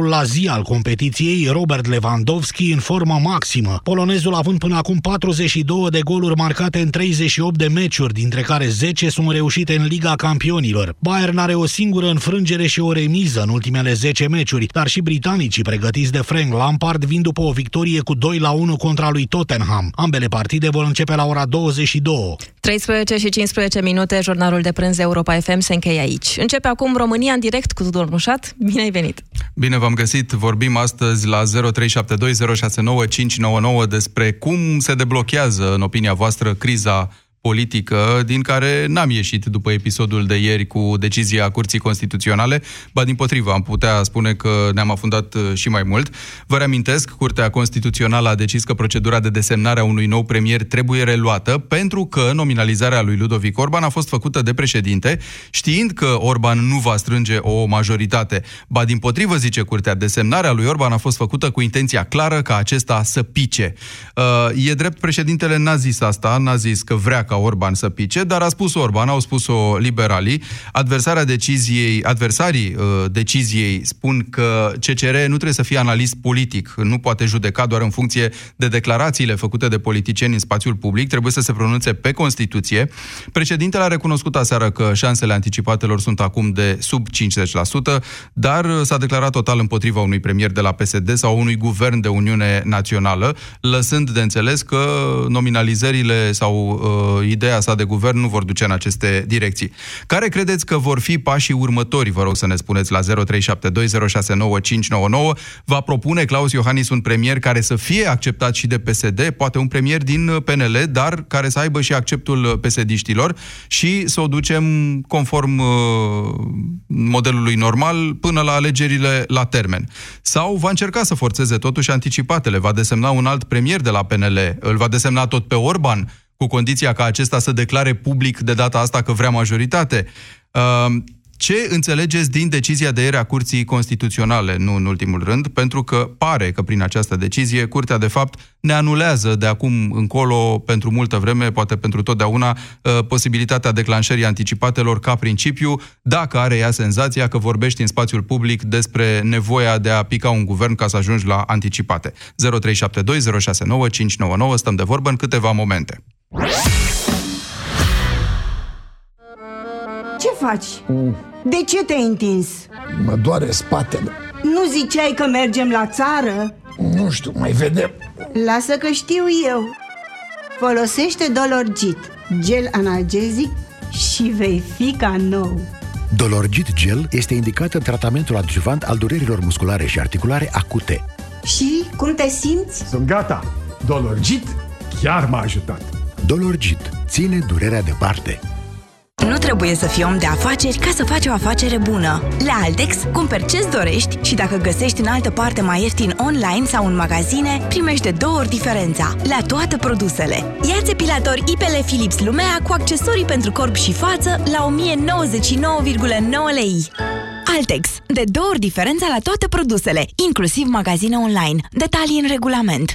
la zi al competiției, Robert Lewandowski în formă maximă. Polonezul având până acum 42 de goluri marcate în 38 de meciuri, dintre care 10 sunt reușite în Liga Campionilor. Bayern are o singură înfrângere și o remiză în ultimele 10 meciuri, dar și britanicii pregătiți de Frank Lampard vin după o victorie cu 2 la 1 contra lui Tottenham. Ambele partide vor începe la ora 22. 13 și 15 minute, jurnalul de prânz Europa FM se încheie aici. Începe acum România în direct cu Tudor Mușat. Bine ai venit! Bine v-am găsit! Vorbim astăzi la 0372069599 despre cum se deblochează, în opinia voastră, criza politică din care n-am ieșit după episodul de ieri cu decizia Curții Constituționale, ba din potrivă, am putea spune că ne-am afundat uh, și mai mult. Vă reamintesc, Curtea Constituțională a decis că procedura de desemnare a unui nou premier trebuie reluată pentru că nominalizarea lui Ludovic Orban a fost făcută de președinte, știind că Orban nu va strânge o majoritate. Ba din potrivă, zice Curtea, desemnarea lui Orban a fost făcută cu intenția clară ca acesta să pice. Uh, e drept, președintele n-a zis asta, n-a zis că vrea ca Orban să pice, dar a spus Orban, au spus-o liberalii, adversarea deciziei, adversarii uh, deciziei spun că CCR nu trebuie să fie analist politic, nu poate judeca doar în funcție de declarațiile făcute de politicieni în spațiul public, trebuie să se pronunțe pe Constituție. Președintele a recunoscut aseară că șansele anticipatelor sunt acum de sub 50%, dar s-a declarat total împotriva unui premier de la PSD sau unui guvern de Uniune Națională, lăsând de înțeles că nominalizările sau uh, ideea sa de guvern nu vor duce în aceste direcții. Care credeți că vor fi pașii următori, vă rog să ne spuneți la 0372069599? Va propune Claus Iohannis un premier care să fie acceptat și de PSD, poate un premier din PNL, dar care să aibă și acceptul psd și să o ducem conform uh, modelului normal până la alegerile la termen. Sau va încerca să forțeze totuși anticipatele, va desemna un alt premier de la PNL, îl va desemna tot pe Orban, cu condiția ca acesta să declare public de data asta că vrea majoritate. Uh, ce înțelegeți din decizia de ieri a Curții Constituționale, nu în ultimul rând, pentru că pare că prin această decizie Curtea, de fapt, ne anulează de acum încolo, pentru multă vreme, poate pentru totdeauna, uh, posibilitatea declanșării anticipatelor ca principiu, dacă are ea senzația că vorbești în spațiul public despre nevoia de a pica un guvern ca să ajungi la anticipate. 0372 069 599, stăm de vorbă în câteva momente. Ce faci? Mm. De ce te-ai întins? Mă doare spatele Nu ziceai că mergem la țară? Nu știu, mai vedem Lasă că știu eu Folosește Dolorgit, gel analgezic și vei fi ca nou Dolorgit Gel este indicat în tratamentul adjuvant al durerilor musculare și articulare acute. Și cum te simți? Sunt gata! Dolorgit chiar m-a ajutat! Dolorgit ține durerea departe. Nu trebuie să fii om de afaceri ca să faci o afacere bună. La Altex, cumperi ce-ți dorești și dacă găsești în altă parte mai ieftin online sau în magazine, primești de două ori diferența la toate produsele. Ia-ți epilator IPL Philips Lumea cu accesorii pentru corp și față la 1099,9 lei. Altex. De două ori diferența la toate produsele, inclusiv magazine online. Detalii în regulament.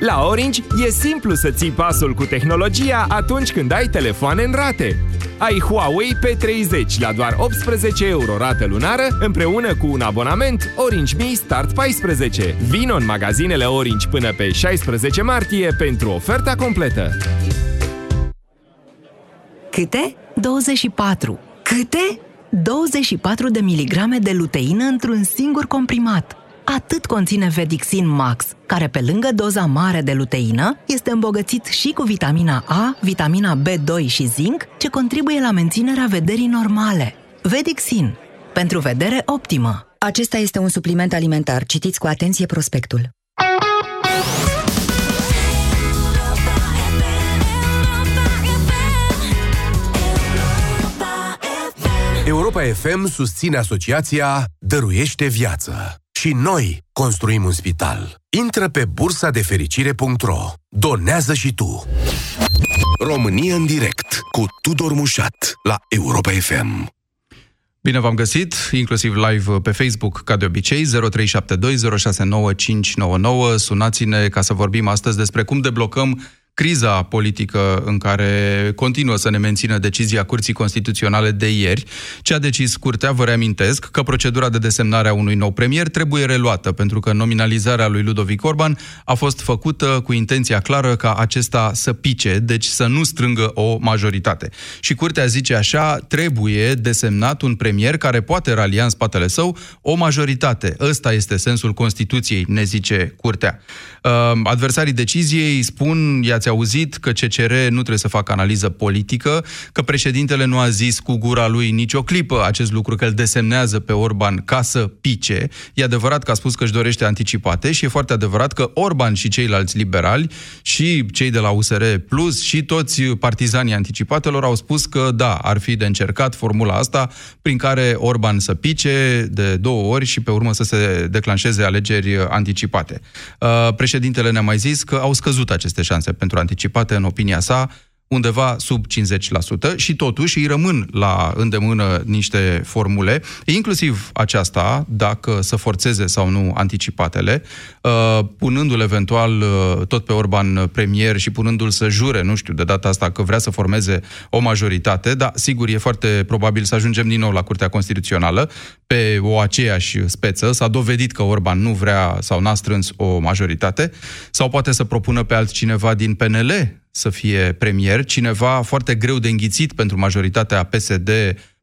La Orange e simplu să ții pasul cu tehnologia atunci când ai telefoane în rate. Ai Huawei P30 la doar 18 euro rată lunară împreună cu un abonament Orange Me Start 14. Vino în magazinele Orange până pe 16 martie pentru oferta completă. Câte? 24. Câte? 24 de miligrame de luteină într-un singur comprimat. Atât conține Vedixin Max, care pe lângă doza mare de luteină, este îmbogățit și cu vitamina A, vitamina B2 și zinc, ce contribuie la menținerea vederii normale. Vedixin. Pentru vedere optimă. Acesta este un supliment alimentar. Citiți cu atenție prospectul. Europa FM susține asociația Dăruiește Viață și noi construim un spital. Intră pe bursa de fericire.ro. Donează și tu. România în direct cu Tudor Mușat la Europa FM. Bine v-am găsit, inclusiv live pe Facebook, ca de obicei, 0372069599. Sunați-ne ca să vorbim astăzi despre cum deblocăm criza politică în care continuă să ne mențină decizia Curții Constituționale de ieri, ce a decis Curtea, vă reamintesc, că procedura de desemnare a unui nou premier trebuie reluată, pentru că nominalizarea lui Ludovic Orban a fost făcută cu intenția clară ca acesta să pice, deci să nu strângă o majoritate. Și Curtea zice așa, trebuie desemnat un premier care poate ralia în spatele său o majoritate. Ăsta este sensul Constituției, ne zice Curtea. Adversarii deciziei spun, i-ați auzit că CCR nu trebuie să facă analiză politică, că președintele nu a zis cu gura lui nicio clipă acest lucru, că îl desemnează pe Orban ca să pice. E adevărat că a spus că își dorește anticipate și e foarte adevărat că Orban și ceilalți liberali și cei de la USR Plus și toți partizanii anticipatelor au spus că da, ar fi de încercat formula asta prin care Orban să pice de două ori și pe urmă să se declanșeze alegeri anticipate. Uh, președintele ne-a mai zis că au scăzut aceste șanse pentru anticipate, în opinia sa, undeva sub 50% și totuși îi rămân la îndemână niște formule, inclusiv aceasta, dacă să forțeze sau nu anticipatele, uh, punându-l eventual uh, tot pe Orban premier și punându-l să jure, nu știu, de data asta că vrea să formeze o majoritate, dar sigur e foarte probabil să ajungem din nou la Curtea Constituțională pe o aceeași speță, s-a dovedit că Orban nu vrea sau n-a strâns o majoritate, sau poate să propună pe altcineva din PNL să fie premier, cineva foarte greu de înghițit pentru majoritatea PSD,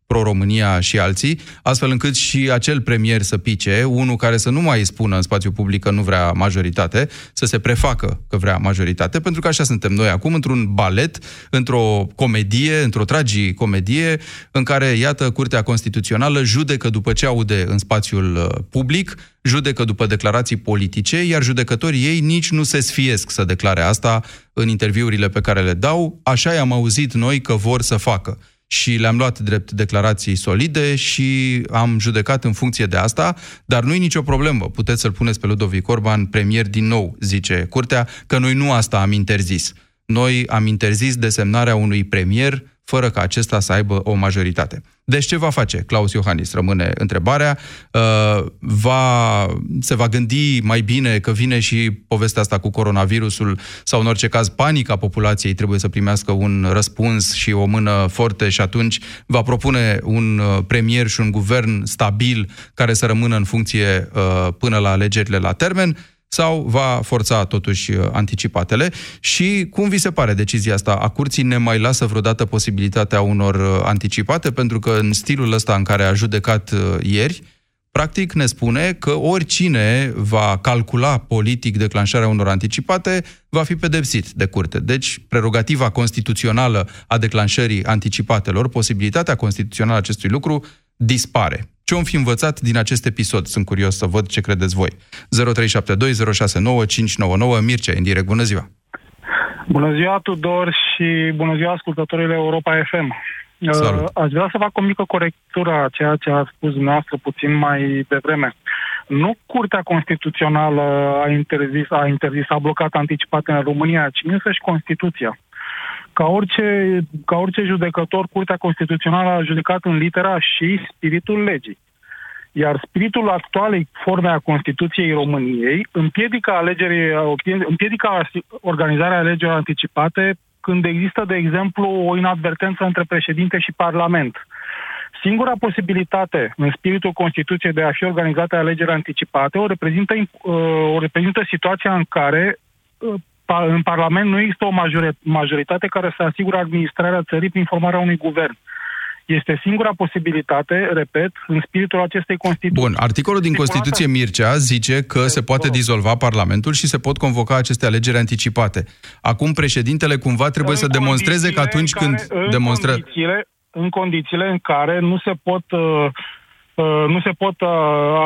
Pro-România și alții, astfel încât și acel premier să pice, unul care să nu mai spună în spațiu public că nu vrea majoritate, să se prefacă că vrea majoritate, pentru că așa suntem noi acum, într-un balet, într-o comedie, într-o tragicomedie, în care, iată, Curtea Constituțională judecă după ce aude în spațiul uh, public, judecă după declarații politice, iar judecătorii ei nici nu se sfiesc să declare asta în interviurile pe care le dau, așa i-am auzit noi că vor să facă și le-am luat drept declarații solide și am judecat în funcție de asta, dar nu e nicio problemă. Puteți să-l puneți pe Ludovic Orban premier din nou, zice Curtea, că noi nu asta am interzis. Noi am interzis desemnarea unui premier fără ca acesta să aibă o majoritate. Deci ce va face Claus Iohannis? Rămâne întrebarea. Uh, va, se va gândi mai bine că vine și povestea asta cu coronavirusul sau în orice caz panica populației trebuie să primească un răspuns și o mână forte și atunci va propune un uh, premier și un guvern stabil care să rămână în funcție uh, până la alegerile la termen sau va forța totuși uh, anticipatele și cum vi se pare decizia asta? A curții ne mai lasă vreodată posibilitatea unor uh, anticipate? Pentru că în stilul ăsta în care a judecat uh, ieri, practic ne spune că oricine va calcula politic declanșarea unor anticipate va fi pedepsit de curte. Deci, prerogativa constituțională a declanșării anticipatelor, posibilitatea constituțională acestui lucru, dispare. Ce om fi învățat din acest episod? Sunt curios să văd ce credeți voi. 0372069599 Mircea, în direct. Bună ziua! Bună ziua, Tudor, și bună ziua ascultătorile Europa FM. Salut. Uh, aș vrea să fac o mică corectură a ceea ce a spus dumneavoastră puțin mai devreme. Nu Curtea Constituțională a interzis, a interzis, a blocat anticipat în România, ci însăși Constituția. Ca orice, ca orice judecător, Curtea Constituțională a judecat în litera și spiritul legii. Iar spiritul actualei forme a Constituției României împiedică, alegeri, împiedică organizarea alegerilor anticipate când există, de exemplu, o inadvertență între președinte și Parlament. Singura posibilitate în spiritul Constituției de a fi organizate alegeri anticipate o reprezintă, uh, o reprezintă situația în care uh, în Parlament nu există o majoritate care să asigure administrarea țării prin formarea unui guvern. Este singura posibilitate, repet, în spiritul acestei Constituții. Bun, articolul din Constituție Mircea zice că se poate dizolva Parlamentul și se pot convoca aceste alegeri anticipate. Acum președintele cumva trebuie în să demonstreze că atunci care, când demonstrează... Condițiile, în condițiile în care nu se pot uh, Uh, nu se pot uh,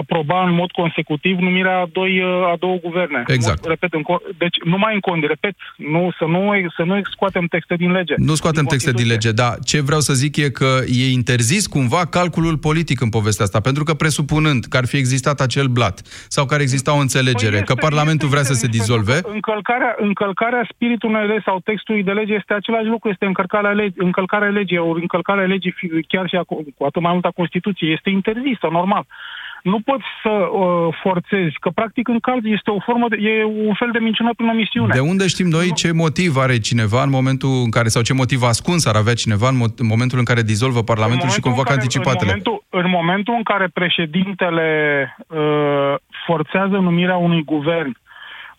aproba în mod consecutiv numirea a, doi, uh, a două guverne. Exact. Mod, repet, în, co- deci numai în cont, repet, nu, să, nu, să nu scoatem texte din lege. Nu scoatem texte din lege, dar ce vreau să zic e că e interzis cumva calculul politic în povestea asta, pentru că presupunând că ar fi existat acel blat sau că ar exista o înțelegere, Păi că Parlamentul vrea să se dizolve, Încălcarea, încălcarea spiritului unei legi sau textului de lege este același lucru, este încălcarea, lege, încălcarea legii, o încălcarea legii fi- chiar și a, cu atât mai mult a Constituției. Este interzisă, normal. Nu poți să uh, forțezi, că practic încalzi, este o formă, de, e un fel de minciună prin omisiune. de unde știm noi ce motiv are cineva în momentul în care, sau ce motiv ascuns ar avea cineva în mo- în momentul în care dizolvă Parlamentul și momentul în convoacă care- anticipatele? În momentul, în momentul în care președintele uh, forțează numirea unui guvern, în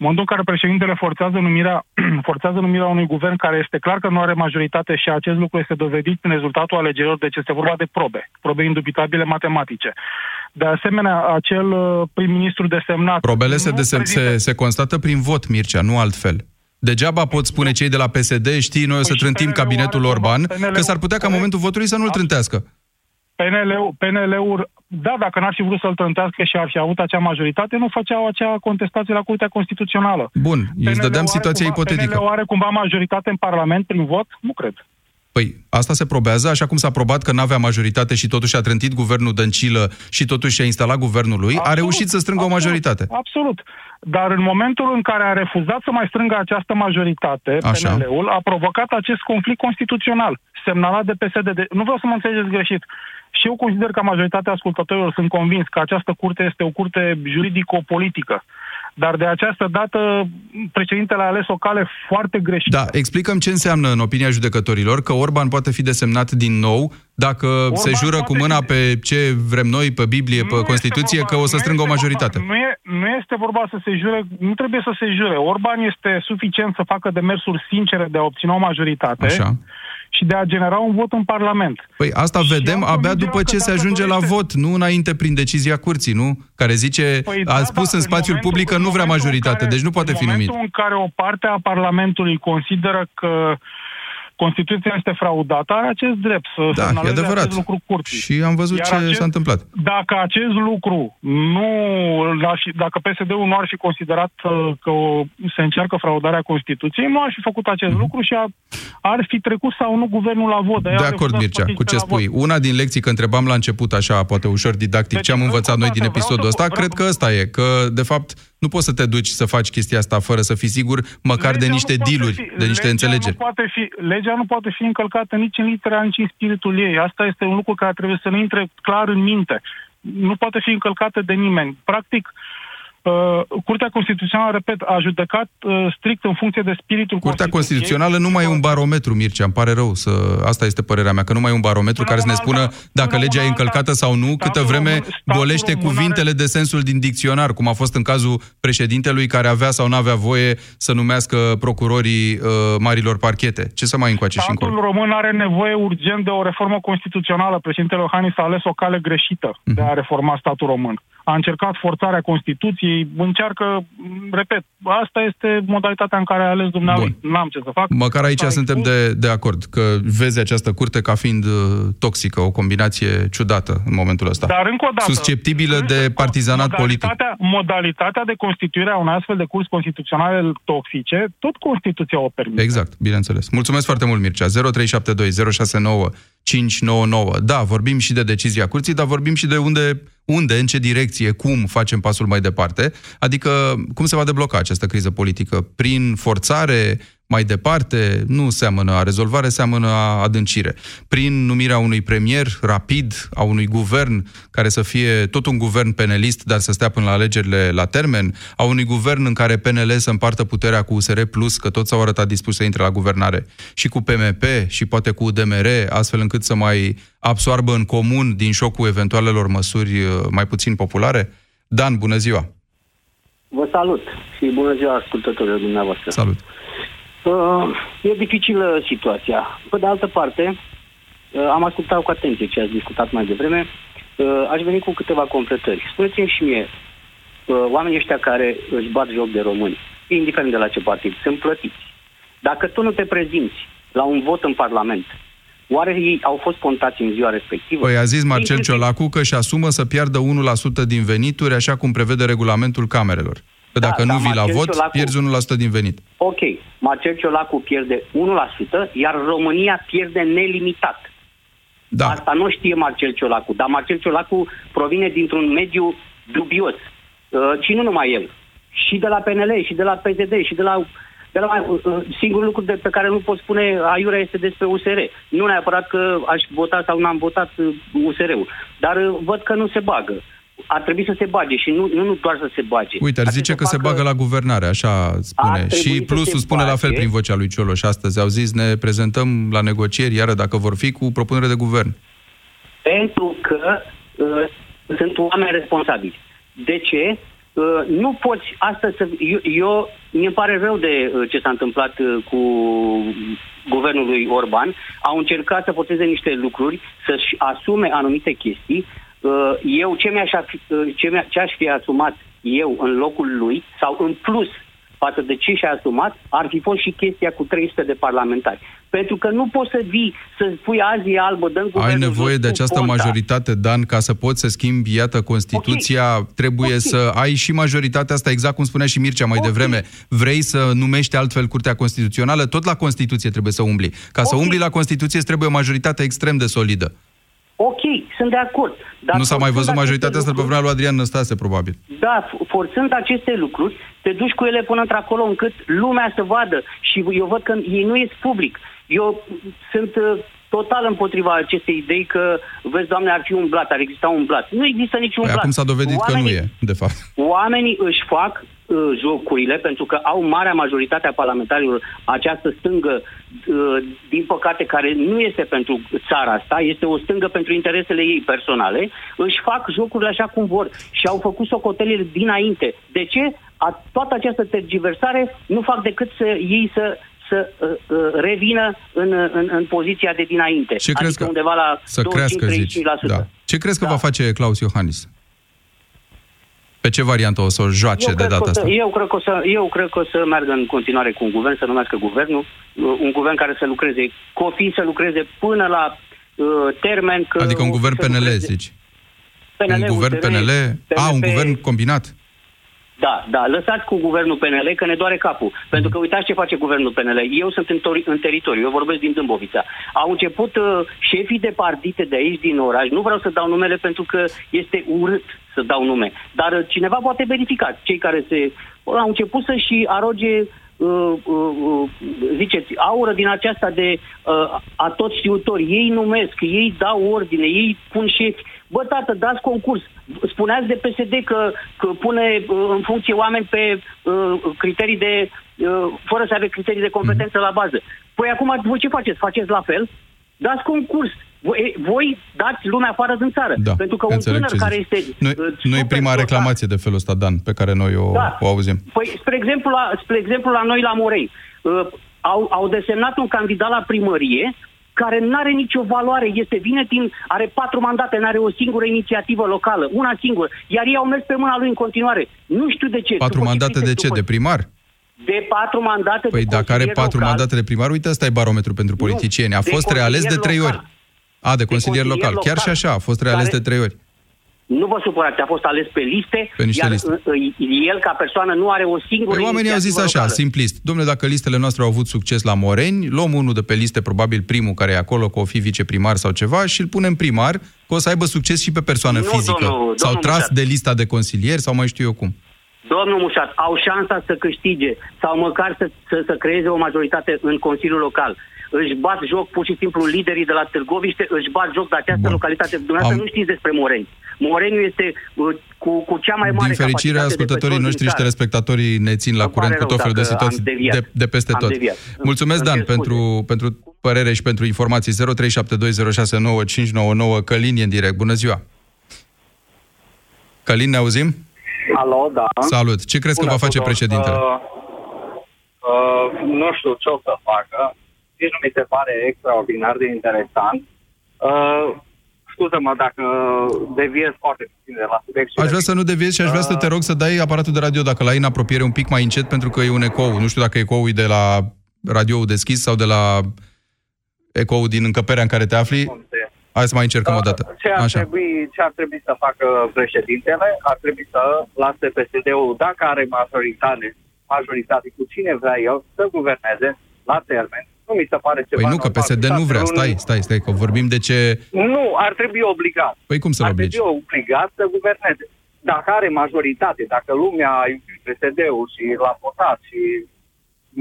momentul în care președintele forțează numirea, forțează numirea unui guvern care este clar că nu are majoritate și acest lucru este dovedit prin rezultatul alegerilor, deci este vorba de probe, probe indubitabile matematice. De asemenea, acel uh, prim-ministru desemnat... Probele se, nu dese- prezintă- se, se constată prin vot, Mircea, nu altfel. Degeaba pot spune cei de la PSD, știi, noi o să Păi și trântim PNL-ul cabinetul are Orban, PNL-ul că s-ar putea ca în momentul votului să nu-l trântească. PNL-ul, PNL-ul, da, dacă n-ar fi vrut să-l trântească și ar fi avut acea majoritate, nu făceau acea contestație la Curtea Constituțională. Bun, îți PNL-ul dădeam are situația cumva, ipotetică. PNL-ul are cumva majoritate în Parlament prin vot? Nu cred. Păi, asta se probează, așa cum s-a probat că n-avea majoritate și totuși a trântit guvernul Dăncilă și totuși a instalat guvernul lui, a reușit să strângă o majoritate. Absolut. Dar în momentul în care a refuzat să mai strângă această majoritate, Așa. PNL-ul a provocat acest conflict constituțional, semnalat de PSD. De... Nu vreau să mă înțelegeți greșit. Și eu consider că majoritatea ascultătorilor sunt convins că această curte este o curte juridico-politică. Dar de această dată președintele a ales o cale foarte greșită. Da, explicăm ce înseamnă în opinia judecătorilor că Orban poate fi desemnat din nou dacă Orban se jură cu mâna pe ce vrem noi, pe Biblie, pe Constituție, că o să strângă o majoritate. Nu, e, nu este vorba să se jure, nu trebuie să se jure. Orban este suficient să facă demersuri sincere de a obține o majoritate Așa. Și de a genera un vot în Parlament. Păi asta vedem abia după ce se ajunge la vot, nu înainte prin decizia curții, nu? Care zice, Păi a da, spus da, în în spațiul momentul- public că nu în vrea momentul în majoritate, care- deci nu poate în fi numit. momentul în care o parte a Parlamentului consideră că Constituția este fraudată, are acest drept să Da, e semnaleze adevărat. acest lucru curții. Și am văzut Iar ce acest- s-a întâmplat. Dacă acest lucru nu, l-ar fi- dacă PSD-ul nu ar fi considerat uh, că o, se încearcă fraudarea Constituției, nu ar fi făcut acest lucru și a, ar fi trecut sau nu guvernul la vot. Dar Mhm. De a acord, refuzat Mircea, să cu ce participe la spui. Una din lecții, că întrebam la început așa, poate ușor didactic, Deci, ce am învățat noi din vreau să- episodul ăsta, vreau- cred că ăsta e, că, de fapt, nu poți să te duci să faci chestia asta fără să fii sigur, măcar de Legea niște nu poate dealuri, fi- de niște legea înțelegeri. Nu poate fi, legea nu poate fi încălcată nici în litera, nici în spiritul ei. Asta este un lucru care trebuie să ne intre clar în minte. Nu poate fi încălcată de nimeni. Practic, uh, Curtea Constituțională, repet, a judecat uh, strict în funcție de spiritul Curtea Constituției. Constituțională nu mai e un barometru, Mircea, îmi pare rău să... Asta este părerea mea, că nu mai e un barometru care să ne spună dacă legea e încălcată sau nu, câtă vreme golește cuvintele de sensul din dicționar, cum a fost în cazul președintelui care avea sau nu avea voie să numească procurorii uh, marilor parchete. Ce să mai încoace și încolo? Statul român are nevoie urgent de o reformă constituțională. Președintele Iohannis a ales o cale greșită de Mhm. a reforma statul român. A încercat forțarea Constituției, încearcă, m, repet, asta este modalitatea în care a ales dumneavoastră. N-am ce să fac. Măcar aici Asta a suntem impus. de, de acord, că vezi această curte ca fiind uh, toxică, o combinație ciudată în momentul ăsta. Dar încă o dată, Susceptibilă de partizanat politic. modalitatea, modalitatea de constituire a unei astfel de curs constituționale toxice, tot Constituția o permite. Exact, bineînțeles. Mulțumesc foarte mult, Mircea. 0372 069 599. Da, vorbim și de decizia curții, dar vorbim și de unde, unde, în ce direcție, cum facem pasul mai departe, adică cum se va debloca această criză politică. Prin forțare, mai departe, nu seamănă a rezolvare, seamănă a adâncire. Prin numirea unui premier rapid, a unui guvern care să fie tot un guvern penelist, dar să stea până la alegerile la termen, a unui guvern în care PNL să împartă puterea cu USR Plus, că toți s-au arătat dispuși să intre la guvernare, și cu PMP și poate cu UDMR, astfel încât să mai absoarbă în comun din șocul eventualelor măsuri uh, mai puțin populare? Dan, bună ziua! Vă salut și bună ziua ascultătorilor dumneavoastră. Salut! Uh, e dificilă situația. Pe de altă parte, uh, am ascultat cu atenție ce ați discutat mai devreme. Uh, aș veni cu câteva completări. Spuneți-mi și mie, uh, oamenii ăștia care își bat joc de români, indiferent de la ce partid, sunt plătiți. Dacă tu nu te prezinți la un vot în Parlament Oare ei au fost contați în ziua respectivă? Păi a zis Marcel Inclusiv- Ciolacu că și asumă să piardă 1% din venituri, așa cum prevede regulamentul camerelor. Că Da, dacă nu dar vii la Marcel vot, Ciolacu- pierzi 1% din venit. Ok, Marcel Ciolacu pierde 1%, iar România pierde nelimitat. Da. Asta nu știe Marcel Ciolacu, dar Marcel Ciolacu provine dintr-un mediu dubios. Uh, și nu numai el. Și de la PNL, și de la PSD, și de la... De la uh, uh, singurul lucru de, pe care nu pot spune aiurea este despre USR. Nu neapărat că aș vota sau n-am votat uh, USR-ul. Dar uh, văd că nu se bagă. Ar trebui să se bage și nu, nu, nu doar să se bage. Uite, ar Ar zice trebui că să se facă- bagă la guvernare, așa spune. trebui Și să plusul se spune la fel bage. prin vocea lui Cioloș astăzi. Au zis, ne prezentăm la negocieri, iară dacă vor fi, cu propunere de guvern. Pentru că uh, sunt oameni responsabili. De ce? Uh, nu poți astăzi să... Eu, eu mi pare rău de uh, ce s-a întâmplat uh, cu guvernul lui Orban. Au încercat să forțeze niște lucruri, să-și asume anumite chestii. Uh, eu ce, mi-aș, fi- uh, ce, mi-a, ce aș fi asumat eu în locul lui, sau în plus față de ce și-a asumat, ar fi fost și chestia cu 300 de parlamentari. Pentru că nu poți să vii să spui azi e albă, dăm Ai guvernul nevoie jos de cu această Ponta. majoritate, Dan, ca să poți să schimbi, iată, Constituția, trebuie să ai și majoritatea asta, exact cum spunea și Mircea mai devreme. Vrei să numești altfel Curtea Constituțională? Tot la Constituție trebuie să umbli. Ca să umbli la Constituție îți trebuie o majoritate extrem de solidă. Ok, sunt de acord. Dar nu s-a mai forțând văzut aceste majoritatea asta pe lucruri- vremea lui Adrian Năstase, probabil. Da, f- forțând aceste lucruri, te duci cu ele până într-acolo încât lumea să vadă. Și eu văd că ei nu ies public. Eu sunt uh, total împotriva acestei idei că, vezi, doamne, ar fi un blat, ar exista un blat. Nu există niciun Păi blat. acum s-a dovedit că nu Oamenii- e, de fapt. Oamenii își fac uh, jocurile pentru că au marea majoritate a parlamentarilor această stângă, uh, din păcate, care nu este pentru țara asta, este o stângă pentru interesele ei personale, își fac jocurile așa cum vor și au făcut socotelile dinainte. De ce? A, toată această tergiversare nu fac decât să ei să să uh, uh, revină în, în, în poziția de dinainte. Ce crezi adică că- undeva la Să crească, zici. 25-35%. Da. Ce crezi că va face Claus Iohannis? Pe ce variantă o să o joace Eu de cred, că data o să, asta? eu, cred că o să, eu cred că o să meargă în continuare cu un guvern, să numească guvernul, uh, un guvern care să lucreze, copii să lucreze până la uh, termen. Că Adică un o guvern să PNL, lucreze- zici? PNL, un guvern USR, PNL? A, un PNP. guvern combinat? Da, da, lăsați cu guvernul PNL că ne doare capul. Pentru că uitați ce face guvernul PNL. Eu sunt în, tori- în teritoriu, eu vorbesc din Dâmbovița. Au început uh, șefii de partide de aici din oraș, nu vreau să dau numele pentru că este urât să dau nume, dar uh, cineva poate verifica. Cei care se au început să-și aroge uh, uh, uh, ziceți, aură din aceasta de uh, a tot știutori. Ei numesc, ei dau ordine, ei pun șefi. Bă, tată, dați concurs. Spuneați de PSD că, că pune uh, în funcție oameni pe uh, criterii de... Uh, fără să aveți criterii de competență la bază. Păi acum voi ce faceți? Faceți la fel? Dați concurs. Voi, voi dați lumea afară din țară. Da, Pentru că un înțeleg tânăr ce care zici. este... Nu, uh, nu e super prima dotat- reclamație de felul ăsta, Dan, pe care noi o, Da. o auzim. Păi, spre exemplu, la, spre exemplu, la noi la Morei, uh, au, au desemnat un candidat la primărie care nu are nicio valoare, este vine din, are patru mandate, nu are o singură inițiativă locală, una singură, iar ei au mers pe mâna lui în continuare. Nu știu de ce. Patru După mandate de ce? după- De primar? De patru mandate Păi de dacă are consilier patru local, mandate de primar, uite, ăsta e barometru pentru politicieni. A de fost reales de consilier trei local. ori. A, de consilier consilier local. Chiar și local. așa, a fost reales Care- de trei ori. Nu vă supărați, a fost ales pe liste, Pe niște iar liste. uh, uh, el ca persoană nu are o singură Păi oamenii au zis inițiativă așa, locală. simplist. Domnule, dacă listele noastre au avut succes la Moreni, luăm unul de pe liste, probabil primul care e acolo, că o fi viceprimar sau ceva, și îl punem primar, că o să aibă succes și pe persoană Nu, fizică. domnul- sau domnul tras Mușat. de lista de consilieri, sau mai știu eu cum. Domnul Mușat, au șansa să câștige sau măcar să, să, să creeze o majoritate în Consiliul Local. Își bat joc pur și simplu liderii de la Târgoviște, își bat joc de această Bun. localitate. Dumneavoastră Am- nu știți despre Moreni. Moreniu este uh, cu, cu cea mai mare Din fericire, capacitate de ascultătorii petrol noștri din și țară. telespectatorii ne țin la Îmi curent pare cu tot rău felul de dacă situații am deviat. de, de peste Am tot. deviat. Mulțumesc, Îmi Dan, cer scuze. pentru, pentru părere și pentru informații. 0372069599 Călin e în direct. Bună ziua! Călin, ne auzim? Alo, da. Salut! Ce crezi că Bună, va face Tudor. președintele? Uh, uh, nu știu ce o să facă. Nici nu mi se pare extraordinar de interesant. Uh, scuză-mă dacă deviez foarte puțin de la subiect. și Aș de- vrea să nu deviezi și aș vrea să te rog să dai aparatul de radio, dacă l-ai în apropiere, un pic mai încet, pentru că e un ecou. Nu știu dacă ecoul e de la radioul deschis sau de la ecou din încăperea în care te afli? Hai să mai încercăm o dată. Ce ar, Așa. trebui, ce ar trebui să facă președintele? Ar trebui să lase PSD-ul, dacă are majoritate, majoritate cu cine vrea el, să guverneze la termen. Nu mi se pare ceva Păi nu, că normal. PSD nu vrea. Șase Stai, luni- stai, stai, că vorbim de ce... Nu, ar trebui obligat. Păi cum să-l ar obligi? trebui obligat să guverneze. Dacă are majoritate, dacă lumea a iubit PSD-ul și l-a votat și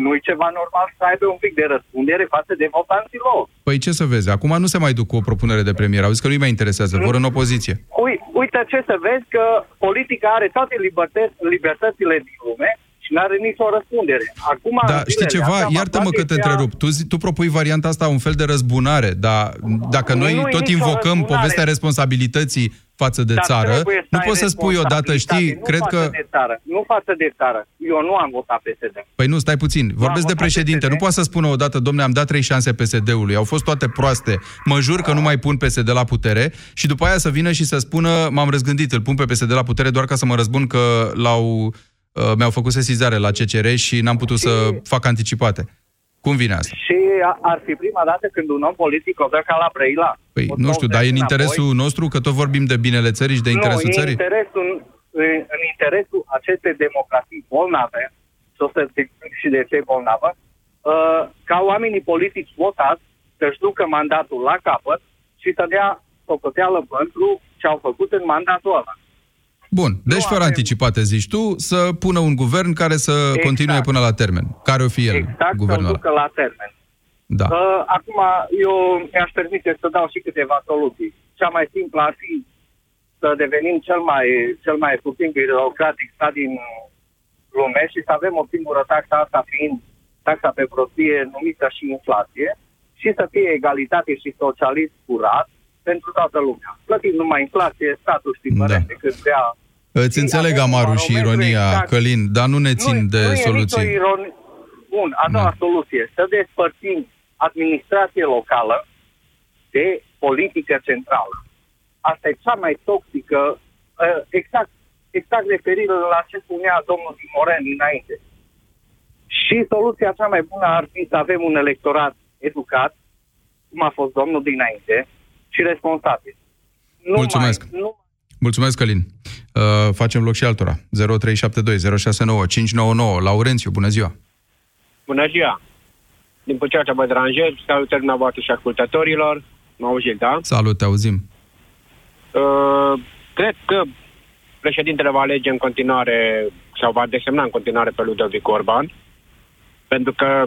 nu-i ceva normal să aibă un pic de răspundere față de votanții lor. Păi ce să vezi, acum nu se mai duc cu o propunere de premier. Au zis că nu-i mai interesează, vor în opoziție. Ui, uite ce să vezi că politica are toate libertăți, libertățile din lume și nu are nicio răspundere. Acum, Da, în știi zilele ceva? astea, Iartă-mă că te Matematic întrerup. Tu, zi- tu propui varianta asta un fel de răzbunare, dar dacă noi Nu e tot nicio invocăm răzbunare. povestea responsabilității față de Dar țară, trebuie să nu ai poți să spui odată, știi, responsabilitate, cred nu că... față de țară, nu față de țară. Eu nu am votat PSD. Păi nu, stai puțin. Vorbesc de votat președinte. PSD. Nu poate să spună odată, domne, am dat trei șanse PSD-ului. Au fost toate proaste. Mă jur că nu mai pun PSD la putere și după aia să vină și să spună, m-am răzgândit, îl pun pe PSD la putere doar ca să mă răzbun că l-au, uh, mi-au făcut sesizare la CCR și n-am putut să fac anticipate. Cum vine asta? Și a- ar fi prima dată când un om politic o dă ca la Brăila. Păi, O nu știu, dă dar e în înapoi. interesul nostru, că tot vorbim de binele țării și de interesul nu, țării? În interesul, în, în interesul acestei democrații bolnave, și o să te explic și de ce e bolnavă, uh, ca oamenii politici votați să-și ducă mandatul la capăt și să dea socoteală pentru ce au făcut în mandatul ăla. Bun, deci fără anticipate, zici tu, să pună un guvern care să Exact. continue până la termen. Care o fi el, Exact, să-l guvernul ăla? ducă la termen. Da. Uh, acum, eu mi-aș permite să dau și câteva soluții. Cea mai simplă ar fi să devenim cel mai, cel mai puțin birocratic stat din lume și să avem o singură taxă, asta fiind taxa pe prostie numită și inflație, și să fie egalitate și socialism curat pentru toată lumea. Plătim numai inflație, statul știi mărește cât vrea. Îți înțeleg amarul și ironia, exact. Călin, dar nu ne țin de nu E soluții. nicio ironie. Bun, a doua soluție. Să despărțim administrație locală de politică centrală. Asta e cea mai toxică, uh, exact, exact referire la ce spunea domnul Timoren înainte. Și soluția cea mai bună ar fi să avem un electorat educat, cum a fost domnul dinainte, și responsabil. Nu Mulțumesc. Mai, nu Mulțumesc, Călin. Uh, facem loc și altora. 0372 069 599. Laurențiu, bună ziua. Bună ziua! Din puțin ce vă deranjez, salutări dumneavoastră și ascultătorilor. Mă auziți, da? Salut, te auzim. Uh, cred că președintele va alege în continuare sau va desemna în continuare pe Ludovic Orban, pentru că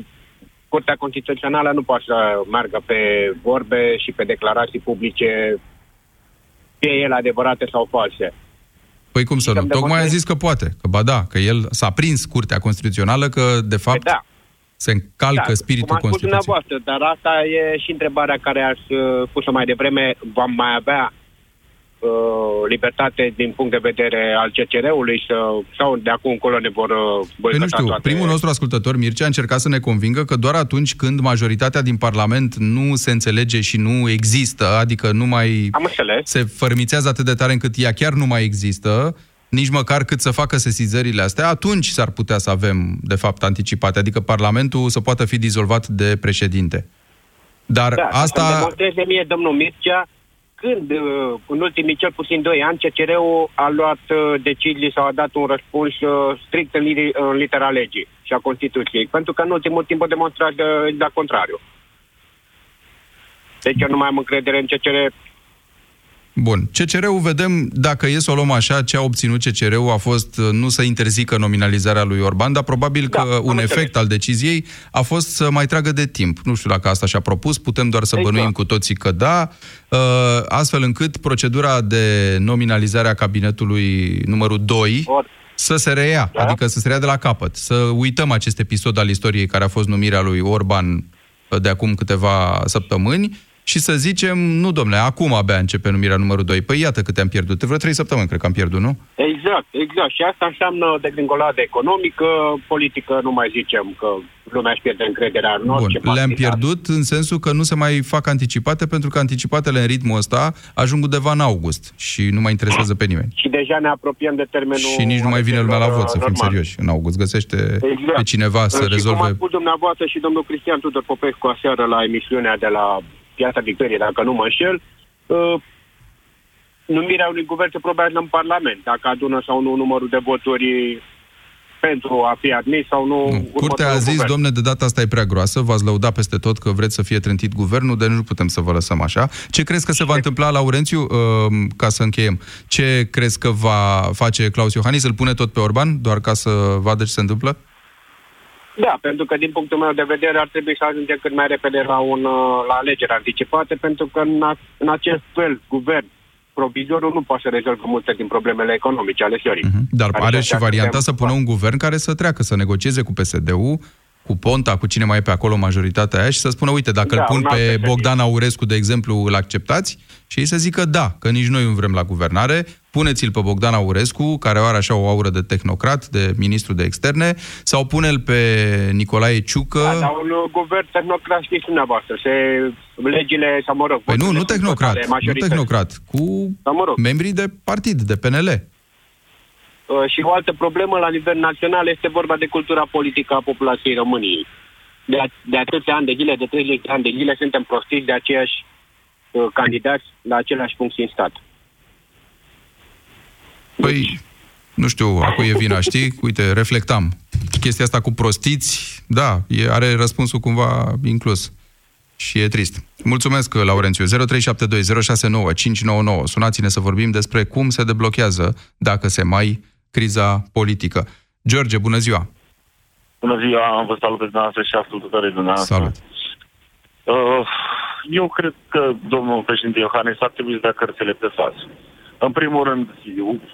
Curtea Constituțională nu poate să meargă pe vorbe și pe declarații publice, fie ele adevărate sau false. Păi cum să nu? să-mi Tocmai a demonstrezi- zis că poate. Că ba da, că el s-a prins Curtea Constituțională că, de fapt, da. se încalcă da, spiritul cum a spus Constituției. dumneavoastră, dar asta e și întrebarea care ați uh, pus-o mai devreme. Vom mai avea uh, libertate din punct de vedere al CCR-ului să, sau de acum încolo ne vor uh, Păi nu boicota știu, toate... primul nostru ascultător, Mircea, a încercat să ne convingă că doar atunci când majoritatea din Parlament nu se înțelege și nu există, adică nu mai Am înțeles. se fărmițează atât de tare încât ea chiar nu mai există, nici măcar cât să facă sesizările astea, atunci s-ar putea să avem, de fapt, anticipate, adică Parlamentul să poată fi dizolvat de președinte. Dar Da, asta... Să-mi demonstreze mie, domnul Mircea, când, uh, în ultimii cel puțin 2 ani, CCR-ul a luat uh, decizii sau a dat un răspuns uh, strict în, li- în litera legii și a Constituției. Pentru că în ultimul timp a demonstrat uh, exact contrariu. Deci eu nu mai am încredere în CCR. Bun. CCR-ul, vedem, dacă e să o luăm așa, ce a obținut CCR-ul a fost uh, nu să interzică nominalizarea lui Orban, dar probabil că da, un efect al deciziei a fost să mai tragă de timp. Nu știu dacă asta și-a propus, putem doar să Exact. bănuim cu toții că da, uh, astfel încât procedura de nominalizare a cabinetului numărul 2 să se reia, da? adică să se reia de la capăt. Să uităm acest episod al istoriei care a fost numirea lui Orban uh, de acum câteva săptămâni și să zicem, nu domnule, acum abia începe numirea numărul 2. Păi iată câte am pierdut. Vreo trei săptămâni cred că am pierdut, nu? Exact, exact. Și asta înseamnă degringoladă economică, politică, nu mai zicem că lumea își pierde încrederea în orice Bun, le-am partid. pierdut în sensul că nu se mai fac anticipate, pentru că anticipatele în ritmul ăsta ajung undeva în august și nu mai interesează pe nimeni. Și deja ne apropiem de termenul... Și nici nu mai vine lumea la vot, să fim normal. serioși. În august găsește Exact. pe cineva să și cum a rezolve... spus dumneavoastră și domnul Cristian Tudor Popescu aseară la emisiunea de la Piața Victoriei, dacă nu mă înșel, uh, numirea unui guvern se probează în Parlament, dacă adună sau nu numărul de voturi pentru a fi admis sau nu. Curtea a următorul zis, guvern. domne, de data asta e prea groasă, v-ați lăudat peste tot că vreți să fie trântit guvernul, deci nu putem să vă lăsăm așa. Ce crezi că se va întâmpla, Laurențiu, uh, ca să încheiem? Ce crezi că va face Claus Iohannis? Îl pune tot pe Orban, doar ca să vadă ce se întâmplă? Da, pentru că din punctul meu de vedere ar trebui să ajungem cât mai repede la, un, uh, la alegeri anticipate, pentru că în, a, în acest fel guvern provizorul nu poate să rezolvă multe din problemele economice ale țării. Dar Adică are și dacă varianta suntem- să pună un guvern care să treacă, să negocieze cu PSD-ul, cu Ponta, cu cine mai e pe acolo majoritatea aia și să spună, uite, dacă Da, îl pun un alt pe președinte. Bogdan Aurescu, de exemplu, îl acceptați? Și ei să zică da, că nici noi nu vrem la guvernare, puneți-l pe Bogdan Aurescu, care are așa o aură de tehnocrat, de ministru de externe, sau pune-l pe Nicolae Ciucă. Da, dar un uh, guvern tehnocrat știți dumneavoastră, se, legile, sau mă rog... Păi nu, voturile nu sunt tehnocrat, totale, nu majorități. tehnocrat, cu membrii de partid, de PNL. Uh, și o altă problemă la nivel național este vorba de cultura politică a populației României. De, a, de atâția ani de zile, de 30 de ani de zile, suntem prostiți de aceiași uh, candidați la aceleași funcții în stat. Păi, nu știu, a cui e vina, știi? Uite, reflectam. Chestia asta cu prostiți, da, e, are răspunsul cumva inclus. Și e trist. Mulțumesc, Laurențiu. 0372069599. Sunați-ne să vorbim despre cum se deblochează, dacă se mai, criza politică. George, bună ziua! Bună ziua, vă salut pe dumneavoastră și ascultătorii dumneavoastră. Salut! Uh, eu cred că domnul președinte Iohannis ar trebui să dea cărțile pe față. În primul rând,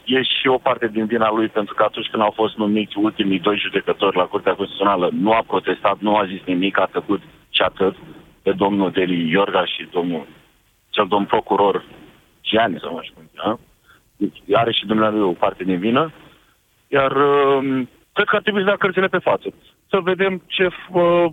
e și o parte din vina lui, pentru că atunci când au fost numiți ultimii doi judecători la Curtea Constituțională, nu a protestat, nu a zis nimic, a tăcut și atât pe domnul Deli Iorga și domnul, cel domn procuror Gianni, sau nu știu cum da? Are și dumneavoastră o parte din vină. Iar uh, cred că ar trebui să dea cărțile pe față. Să vedem ce... Uh,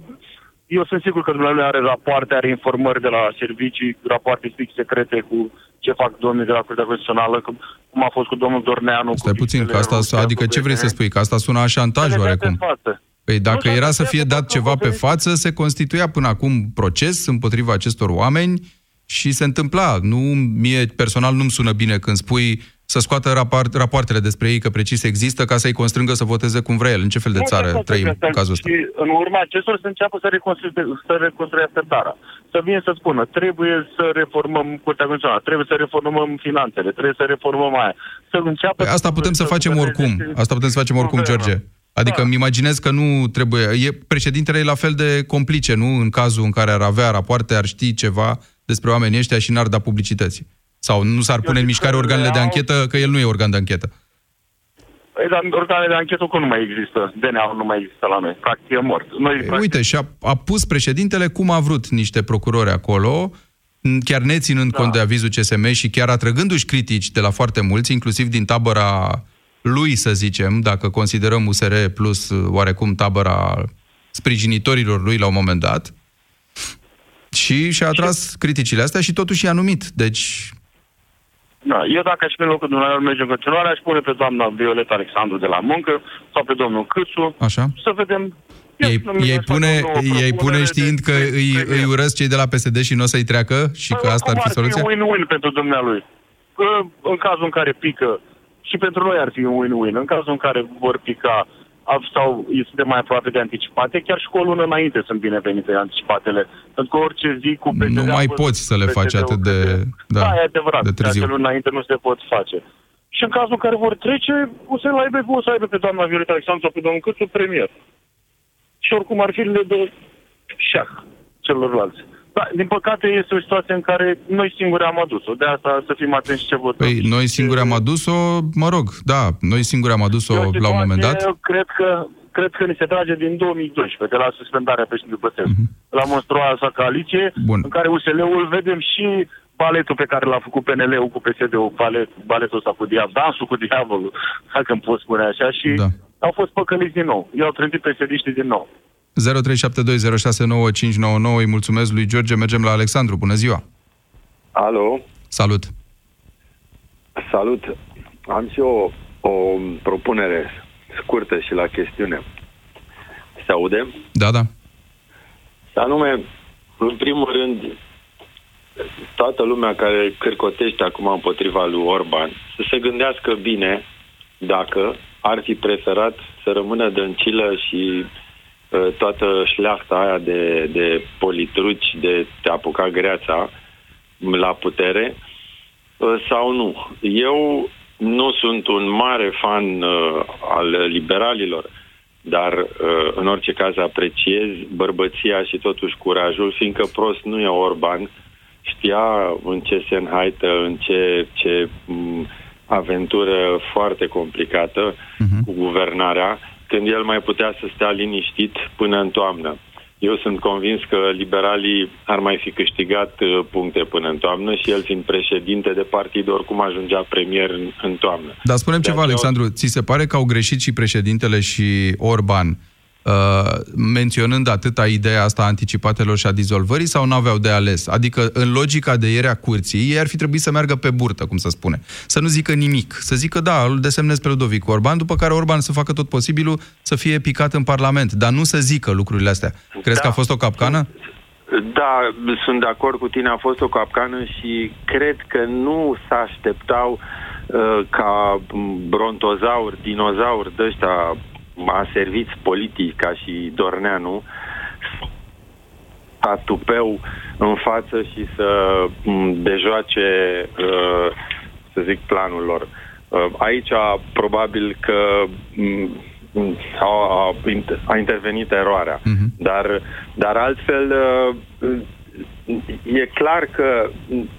eu sunt sigur că dumneavoastră are rapoarte, are informări de la servicii, rapoarte strict secrete cu ce fac domnii de la Curtea Constituțională, cum, cum a fost cu domnul Dorneanu. Stai cu puțin, că asta, adică ce vrei să spui? Că asta sună a șantaj Să le dea oarecum. pe față. Păi dacă Nu, era să să fie dat ceva pe față, se constituia până acum proces împotriva acestor oameni și se întâmpla. Nu, mie personal nu-mi sună bine când spui să scoată raport, rapoartele despre ei că precis există ca să-i constrângă să voteze cum vrea el. În ce fel de Nu, țară asta trăim trebuie în să- cazul ăsta? Și în urma acestor să înceapă să, reconstrue- să reconstruiască țara. Să vină să spună, trebuie să reformăm Curtea Constituțională, trebuie să reformăm finanțele, trebuie să reformăm aia. Să înceapă... Păi asta putem să facem oricum. Asta putem să facem oricum, George. Adică îmi imaginez că nu trebuie... E, președintele e la fel de complice, nu? În cazul în care ar avea rapoarte, ar ști ceva despre oamenii ăștia și n-ar da publicității. Sau nu s-ar pune în mișcare organele de anchetă, că el nu e organ de anchetă. Păi, dar organele de anchetă cum nu mai există? DNA nu mai există la noi. Practic e mort. Noi, practic, Uite, și a, a pus președintele cum a vrut niște procurori acolo, n- chiar neținând da. cont de avizul CSM și chiar atrăgându-și critici de la foarte mulți, inclusiv din tabăra lui, să zicem, dacă considerăm USR plus uh, oarecum tabăra sprijinitorilor lui la un moment dat. Și și-a atras criticile astea și totuși i-a numit. Deci, Da, eu dacă aș fi în locul dumneavoastră merge în continuare, aș pune pe doamna Violeta Alexandru de la muncă sau pe domnul Câțu Așa. să vedem ei, ei, pune, ei pune știind că îi, îi urăsc cei de la PSD și nu o să-i treacă și că asta ar fi soluția? Cum ar fi win-win pentru dumnealui? Că În cazul în care pică, și pentru noi ar fi un win-win, în cazul în care vor pica ab- sau suntem mai aproape de anticipate, chiar și cu o lună înainte sunt binevenite anticipatele. Pentru că orice zi cu PSD Nu mai poți să le faci atât de, Da, da, e adevărat. de De târziu. luni înainte nu se pot face. Și în cazul în care vor trece, o să aibă, o să aibă pe doamna Violeta Alexandru sau pe domnul Câțu premier. Și oricum ar fi le de șah celorlalți. Da, din păcate este o situație în care noi singuri am adus-o. De asta să fim atenți ce votăm. Păi noi singuri am adus-o, mă rog, da, noi singuri am adus-o la un moment dat. Eu cred că, cred că ni se trage din 2012, de la suspendarea președintelui Băsescu. Mm-hmm. La monstruoasa coaliție, Bun. în care USL-ul vedem și baletul pe care l-a făcut PNL-ul cu PSD-ul, balet, baletul ăsta cu diavol, dansul cu diavolul, dacă îmi pot spune așa, și Da. au fost păcăliți din nou. I-au trântit psd din nou. 0372069599. Îi mulțumesc lui George. Mergem la Alexandru. Bună ziua! Alo, Salut! salut. Am și eu o propunere scurtă și la chestiune. Se aude? Da, da. Și anume, în primul rând, toată lumea care cârcotește acum împotriva lui Orban să se gândească bine dacă ar fi preferat să rămână dăncilă și uh, toată șleachta aia de, de politruci, de te apuca greața la putere uh, sau nu. Eu nu sunt un mare fan uh, al liberalilor, dar uh, în orice caz apreciez bărbăția și totuși curajul, fiindcă prost nu e Orban, știa în ce se înhaită, în ce, ce m, aventură foarte complicată uh-huh. cu guvernarea, când el mai putea să stea liniștit până în toamnă. Eu sunt convins că liberalii ar mai fi câștigat uh, puncte până în toamnă și el fiind președinte de partid, oricum ajungea premier în, în toamnă. Dar spunem De ceva, aceea- Alexandru. Ți se pare că au greșit și președintele și Orban uh, menționând atâta ideea asta a anticipatelor și a dizolvării sau nu aveau de ales? Adică, în logica de ieri a curții, ei ar fi trebuit să meargă pe burtă, cum să spune. Să nu zică nimic. Să zică, da, îl desemnez pe Ludovic Orban, după care Orban să facă tot posibilul să fie picat în Parlament. Dar nu să zică lucrurile astea. Crezi Da. că a fost o capcană? Da, sunt de acord cu tine, a fost o capcană și cred că nu se așteptau uh, ca m, brontozauri, dinozauri de ăștia aserviți politic ca și Dorneanu ca tupeu în față și să m, dejoace, uh, să zic, planul lor. Uh, Aici, probabil că m, m, a, a, a intervenit eroarea. Dar, dar altfel, uh, e clar că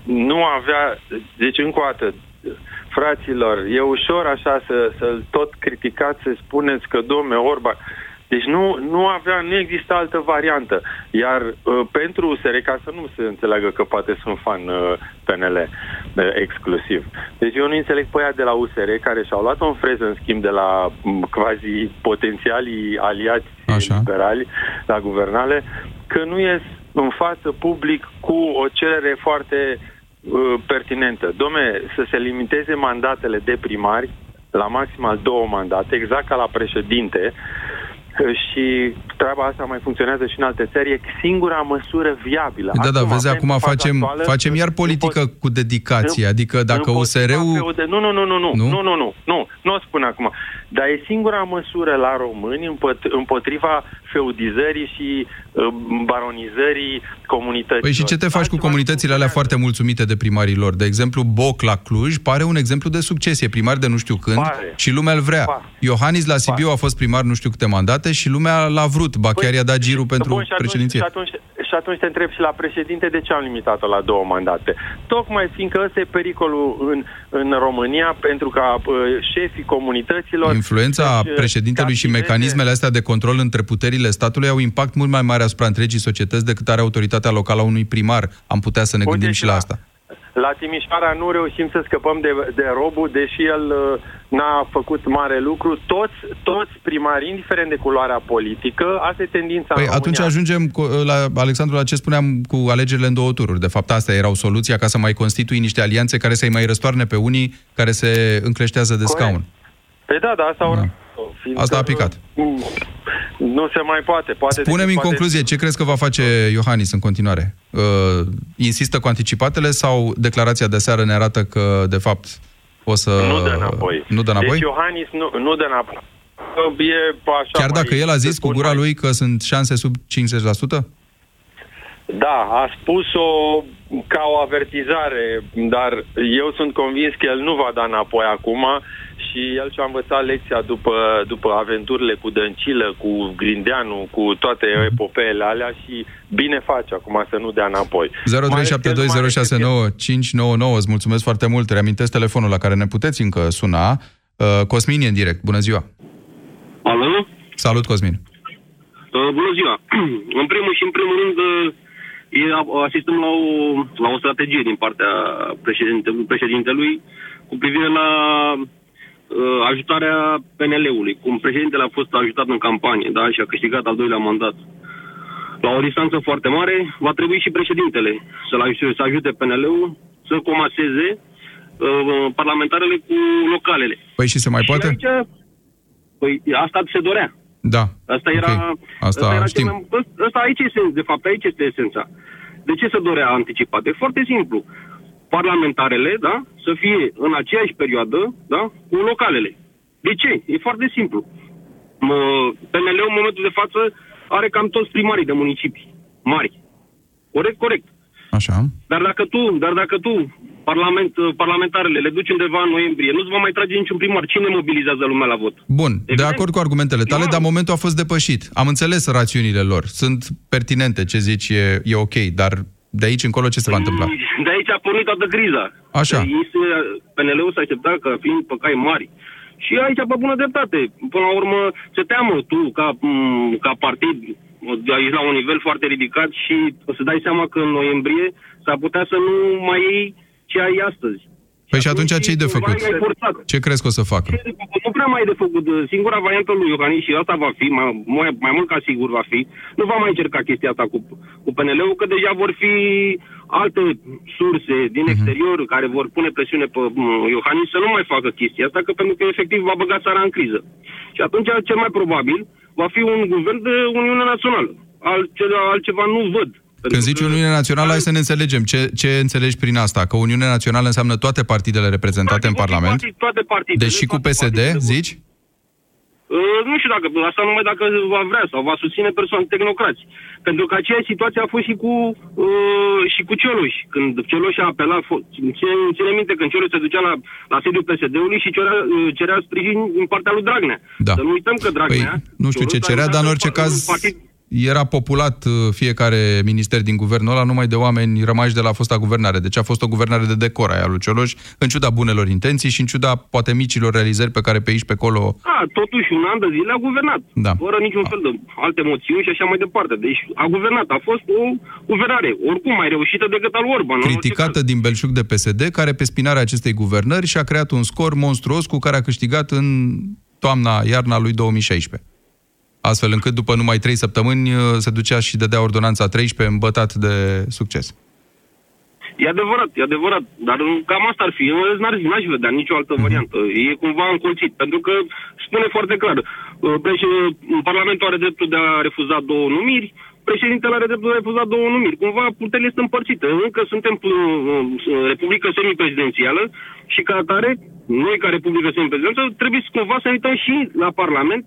nu avea... Deci, încă o dată, fraților, e ușor așa să, să-l tot criticați, să spuneți că, domne, Orban... Deci nu, nu avea, nu există altă variantă. Iar uh, pentru USR, ca să nu se înțeleagă că poate sunt fan uh, PNL uh, exclusiv. Deci eu nu înțeleg pe aia de la USR care și-au luat o freză în schimb de la m, quasi potențialii aliați Așa. liberali la guvernale, că nu ies în față public cu o cerere foarte uh, pertinentă. Domne, să se limiteze mandatele de primari la maximal două mandate, exact ca la președinte, uh, și treaba asta mai funcționează și în alte țări, e singura măsură viabilă. Da, da, vezi, acum în faza facem, actuală, facem iar politică cu dedicație. Adică dacă împotriva USR-ul... feude- Nu, nu, nu, nu, nu, Nu? nu, nu, nu, nu, nu o spun acum. Dar e singura măsură la români împot- împotriva feudizării și uh, baronizării comunității. Păi și ce te faci cu comunitățile alea foarte mulțumite de primarii lor? De exemplu, Boc la Cluj pare un exemplu de succes. E primar de nu știu când Pare. și lumea îl vrea. Pare. Iohannis la Sibiu a fost primar nu știu câte mandate și lumea l-a vrut. Ba chiar i-a dat girul pentru Păi, Bun, și atunci, președinție. și, atunci, și atunci te întreb și la președinte de ce am limitat-o la două mandate. Tocmai fiindcă ăsta e pericolul în, în România pentru ca uh, șefii comunităților... Influența să-și, uh, președintelui și captiveze- mecanismele astea de control între puterile statului au impact mult mai mare asupra întregii societăți decât are autoritatea locală a unui primar. Am putea să ne Uite gândim și și la la- asta. La Timișoara nu reușim să scăpăm de, de robu, deși el uh, n-a făcut mare lucru. Toți, toți primarii, indiferent de culoarea politică, asta e tendința Păi în atunci România. ajungem, cu, la Alexandru, la ce spuneam cu alegerile în două tururi. De fapt, asta erau soluția ca să mai constitui niște alianțe care să-i mai răstoarne pe unii care se încleștează de Corect. scaun. Păi da, da, asta, da. Fiindcă, Asta a picat. uh, Nu se mai poate. poate Spune-mi în poate- concluzie, ce crezi că va face Iohannis în continuare? Uh, insistă cu anticipatele sau declarația de seară ne arată că, de fapt, o să... Nu dă înapoi. Nu dă înapoi? Deci Iohannis nu, nu dă înapoi. Că E așa Chiar mai, dacă el a să zis cu spun, gura mai- lui că sunt șanse sub 50%? Da, a spus-o ca o avertizare, dar eu sunt convins că el nu va da înapoi acum și el și-a învățat lecția după, după aventurile cu Dăncilă, cu Grindeanu, cu toate epopeele alea și bine face acum să nu dea înapoi. 0372069599 Îți mulțumesc foarte mult. Reamintesc telefonul la care ne puteți încă suna. Uh, Cosmin e în direct. Bună ziua! Alo? Salut, Cosmin. Uh, bună ziua! în primul și în primul rând, uh, e, asistăm la o, la o strategie din partea președinte, președintelui cu privire la uh, ajutarea PNL-ului. Cum președintele a fost ajutat în campanie da, și a câștigat al doilea mandat la o distanță foarte mare, va trebui și președintele să-l ajute, să ajute PNL-ul să comaseze uh, parlamentarele cu localele. Păi și se mai și poate? Aici, păi asta se dorea. Da. Asta era... Okay. Asta asta era știm. Cel mai, asta aici este, de fapt, aici este esența. De ce se dorea anticipat? E foarte simplu. Parlamentarele, da, să fie în aceeași perioadă, da, cu localele. De ce? E foarte simplu. Mă- PNL-ul, în momentul de față, are cam toți primarii de municipii mari. Corect, corect. Așa. Dar dacă tu, dar dacă tu parlament, parlamentarele le duci undeva în noiembrie, nu-ți va mai trage niciun primar. Cine mobilizează lumea la vot? Bun, de acord cu argumentele tale, dar momentul a fost depășit. Am înțeles rațiunile lor. Sunt pertinente, ce zici, e, e ok, dar de aici încolo ce se va întâmpla? De aici a pornit toată criza. Așa. Ei se, PNL-ul s-a așteptat ca fiind pe cai mari. Și aici, pe bună dreptate, până la urmă, se teamă tu, ca, m, ca partid, aici la un nivel foarte ridicat și o să dai seama că în noiembrie s-ar putea să nu mai iei ce ai astăzi. Păi și atunci ce-i de făcut? Mai forțat. Ce crezi că o să facă? Nu prea mai e de făcut. Singura variantă lui Iohannis și asta va fi, mai, mai, mai mult ca sigur va fi, nu va mai încerca chestia asta cu, cu PNL-ul, că deja vor fi alte surse din Mhm. exterior care vor pune presiune pe m, Iohannis să nu mai facă chestia asta, că pentru că efectiv va băga țara în criză. Și atunci, cel mai probabil, va fi un guvern de Uniune Națională. Altceva, altceva nu văd. Când zici Uniune Națională, hai să ne înțelegem. Ce, ce înțelegi prin asta? Că Uniunea Națională înseamnă toate partidele reprezentate în Parlament? Toate, toate partidele. Deci și cu PSD, zici? Uh, nu știu dacă, asta numai dacă va vrea sau va susține persoane tehnocrați. Pentru că aceeași situație a fost și cu, uh, și cu Cioloș. Când Cioloș a apelat, fo- ține, ține minte când Cioloș se ducea la, la sediul PSD-ului și cerea, uh, cerea sprijin din partea lui Dragnea. Da. Să nu uităm că Dragnea... Păi, nu știu ce Cioloș cerea, a dar în ajutat orice un caz partid era populat uh, fiecare minister din guvernul ăla numai de oameni rămași de la fosta guvernare. Deci a fost o guvernare de decor aia lui Cioloș, în ciuda bunelor intenții și în ciuda poate micilor realizări pe care pe aici pe acolo A, totuși un an de zile a guvernat. Da. Fără niciun fel de alte moțiuni și așa mai departe. Deci a guvernat. A fost o guvernare oricum mai reușită decât al Orban. în orice criticată din belșug de PSD, care pe spinarea acestei guvernări și-a creat un scor monstruos cu care a câștigat în toamna-iarna lui 2016. Astfel încât după numai trei săptămâni uh, se ducea și dădea ordonanța 13 îmbătat de succes. E adevărat, e adevărat, dar cam asta ar fi. Eu N-ar, n-aș vedea nicio altă variantă. E cumva încolțit, pentru că spune foarte clar. uh, preș- Parlamentul are dreptul de a refuza două numiri, președintele are dreptul de a refuza două numiri. Cumva puterile sunt împărțite. Încă suntem uh, uh, Republică semiprezidențială și ca atare, noi ca Republică semiprezidențială, trebuie să cumva să ne uităm și la Parlament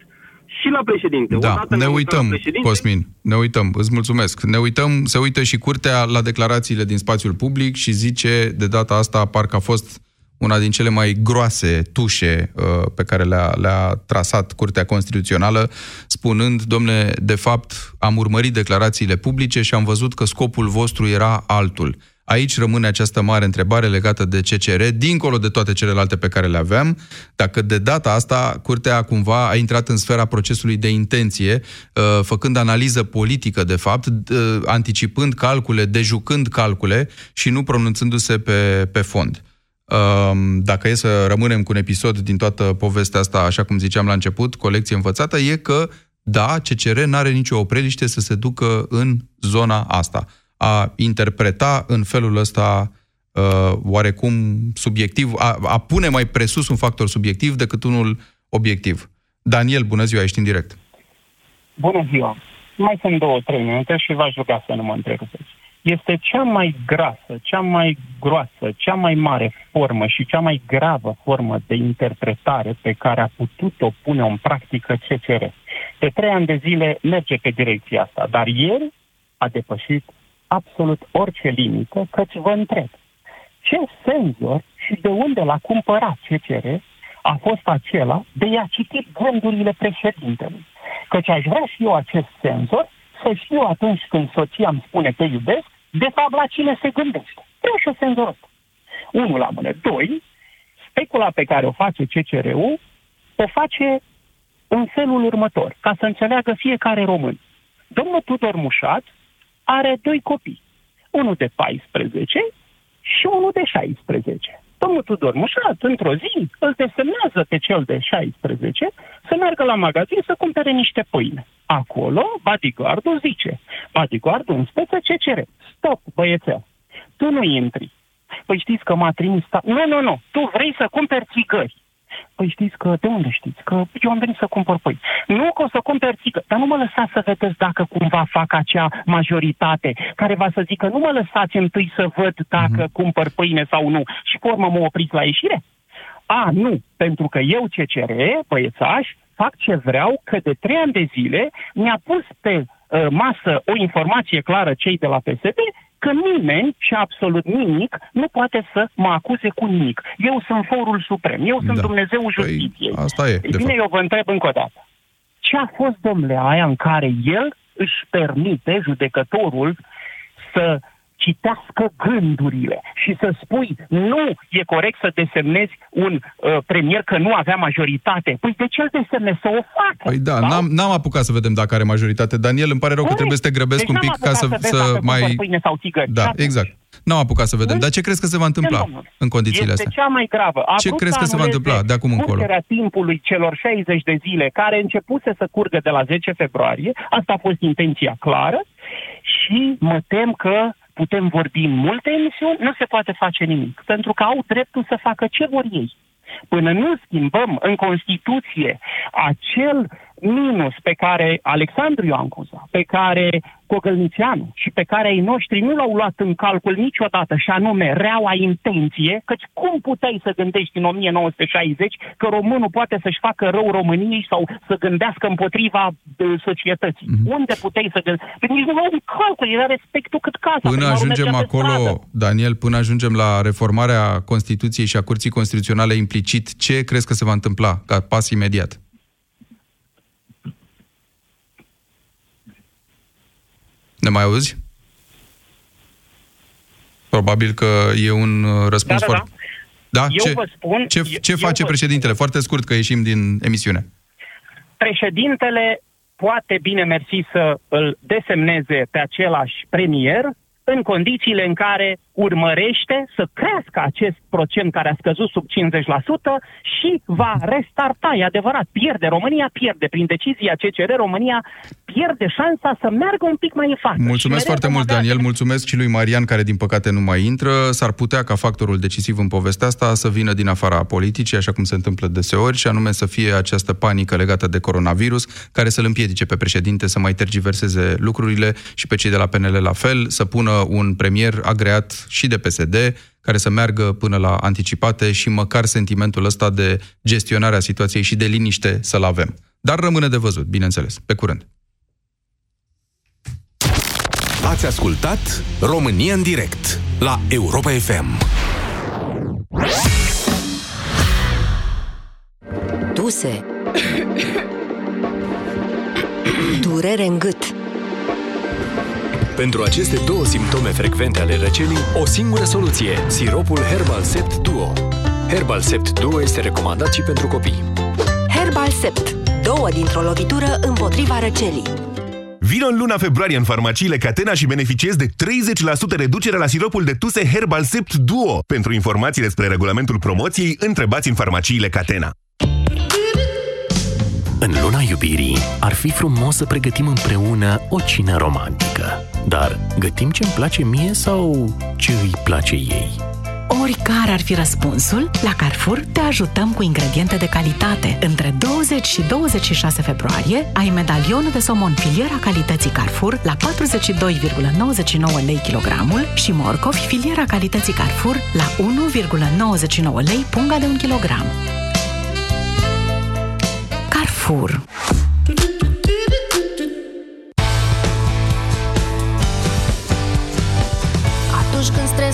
și la președinte. Da, Odată ne uităm uităm, la președinte, Cosmin, ne uităm, îți mulțumesc. Ne uităm, se uită și curtea la declarațiile din spațiul public și zice, de data asta, parcă a fost una din cele mai groase tușe uh, pe care le-a, le-a trasat Curtea Constituțională, spunând, domne, de fapt, am urmărit declarațiile publice și am văzut că scopul vostru era altul. Aici rămâne această mare întrebare legată de CCR, dincolo de toate celelalte pe care le aveam, dacă de data asta Curtea cumva a intrat în sfera procesului de intenție, uh, făcând analiză politică, de fapt, uh, anticipând calcule, dejucând calcule și nu pronunțându-se pe, pe fond. Um, Dacă e să rămânem cu un episod din toată povestea asta, așa cum ziceam la început, colecție învățată, e că, da, CCR n-are nicio opreliște să se ducă în zona asta. A interpreta în felul ăsta uh, oarecum subiectiv, a, a pune mai presus un factor subiectiv decât unul obiectiv. Daniel, bună ziua, ești în direct. Bună ziua! Mai sunt două, trei minute și v-aș ruga să nu mă întrerupeți. Este cea mai grasă, cea mai groasă, cea mai mare formă și cea mai gravă formă de interpretare pe care a putut-o pune în practică CCR. De trei ani de zile merge pe direcția asta, dar ieri a depășit absolut orice limită, căci vă întreb, ce senzor și de unde l-a cumpărat CCR a fost acela de a citi gândurile președintelui. Căci aș vrea și eu acest senzor să știu atunci când soția îmi spune că iubesc, de fapt la cine se gândește. Vreau și eu senzorul ăsta. Unul la mână. Doi, specula pe care o face CCR-ul o face în felul următor, ca să înțeleagă fiecare român. Domnul Tudor Mușat are doi copii, unul de 14 și unul de 16. Domnul Tudor Mușat, într-o zi, îl desemnează pe cel de 16 să meargă la magazin să cumpere niște pâine. Acolo, bodyguardul zice, bodyguardul în speță ce cere? Stop, băiețel, tu nu intri. Păi știți că m-a trimis... Ta... Nu, nu, nu, tu vrei să cumperi țigări. Păi știți că, de unde știți? Că eu am venit să cumpăr pâini. Nu că o să cumpăr țică, dar nu mă lăsați să vedeți dacă cumva fac acea majoritate care va să zică nu mă lăsați întâi să văd dacă mm-hmm. cumpăr pâine sau nu și pe urmă mă opriți la ieșire? A, nu, pentru că eu CCR, băiețaș, fac ce vreau, că de trei ani de zile mi-a pus pe uh, masă o informație clară cei de la PSD că nimeni și absolut nimic nu poate să mă acuze cu nimic. Eu sunt forul suprem, eu sunt da. Dumnezeul păi, justiției. Păi, asta e, Ei bine, fapt. eu vă întreb încă o dată. Ce a fost, domnule, aia în care el își permite, judecătorul, să citească gândurile și să spui nu e corect să desemnezi un uh, premier că nu avea majoritate. Păi de ce îl desemnezi să o facă? Păi da, n-am, n-am apucat să vedem dacă are majoritate. Daniel, îmi pare rău că trebuie să te grăbesc deci un pic ca să, să, să mai... Pâine sau țigări. Da, exact. N-am apucat să vedem. Dar ce crezi că se va întâmpla în condițiile este astea? cea mai gravă. A Ce crezi că se va întâmpla de acum încolo? timpului celor 60 de zile care începuse să curgă de la 10 februarie, asta a fost intenția clară și mă tem că putem vorbi în multe emisiuni, nu se poate face nimic, pentru că au dreptul să facă ce vor ei. Până nu schimbăm în Constituție acel minus pe care Alexandru Ioancuza, pe care Cogălnicianu și pe care ai noștri nu l-au luat în calcul niciodată, și anume reaua intenție, căci cum puteai să gândești în 1960 că românul poate să-și facă rău României sau să gândească împotriva societății? Mm-hmm. Unde puteai să gândești? Păi nici nu luau în calcul, era respectul cât casa. Până ajungem acolo, Daniel, până ajungem la reformarea Constituției și a Curții Constituționale implicit, ce crezi că se va întâmpla ca pas imediat? Ne mai auzi? Probabil că e un uh, răspuns da, da, foarte... Da? Eu ce, vă spun, ce, ce face președintele? Foarte scurt, că ieșim din emisiune. Președintele poate, bine mersi, să îl desemneze pe același premier în condițiile în care urmărește să crească acest procent care a scăzut sub 50% și va restarta, e adevărat, pierde, România pierde, prin decizia CCR, România pierde șansa să meargă un pic mai în față. Mulțumesc foarte mult, Daniel, mulțumesc și lui Marian, care din păcate nu mai intră. S-ar putea ca factorul decisiv în povestea asta să vină din afara politicii, așa cum se întâmplă deseori, și anume să fie această panică legată de coronavirus, care să-l împiedice pe președinte să mai tergiverseze lucrurile și pe cei de la PNL la fel, să pună un premier agreat și de PSD, care să meargă până la anticipate și măcar sentimentul ăsta de gestionare a situației și de liniște să-l avem. Dar rămâne de văzut, bineînțeles. Pe curând! Ați ascultat România în direct la Europa FM. Tuse Durere în gât pentru aceste două simptome frecvente ale răcelii, o singură soluție, siropul Herbal Sept Duo. Herbal Sept Duo este recomandat și pentru copii. Herbal Sept. Două dintr-o lovitură împotriva răcelii. Vino în luna februarie în farmaciile Catena și beneficiezi de 30% reducere la siropul de tuse Herbal Sept Duo. Pentru informații despre regulamentul promoției, întrebați în farmaciile Catena. În luna iubirii, ar fi frumos să pregătim împreună o cină romantică. Dar gătim ce-mi place mie sau ce îi place ei? Oricare ar fi răspunsul, la Carrefour te ajutăm cu ingrediente de calitate. Între 20 și 26 februarie ai medalionul de somon filiera calității Carrefour la 42,99 lei kilogramul și morcovi filiera calității Carrefour la 1,99 lei punga de un kilogram. Carrefour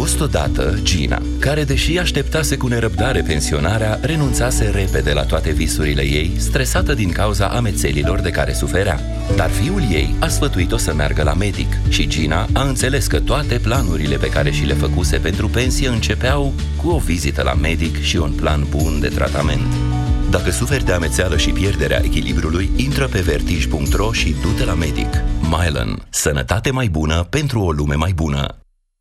A fost odată Gina, care, deși așteptase cu nerăbdare pensionarea, renunțase repede la toate visurile ei, stresată din cauza amețelilor de care suferea. Dar fiul ei a sfătuit-o să meargă la medic și Gina a înțeles că toate planurile pe care și le făcuse pentru pensie începeau cu o vizită la medic și un plan bun de tratament. Dacă suferi de amețeală și pierderea echilibrului, intră pe vertij.ro și du-te la medic. Mylan. Sănătate mai bună pentru o lume mai bună.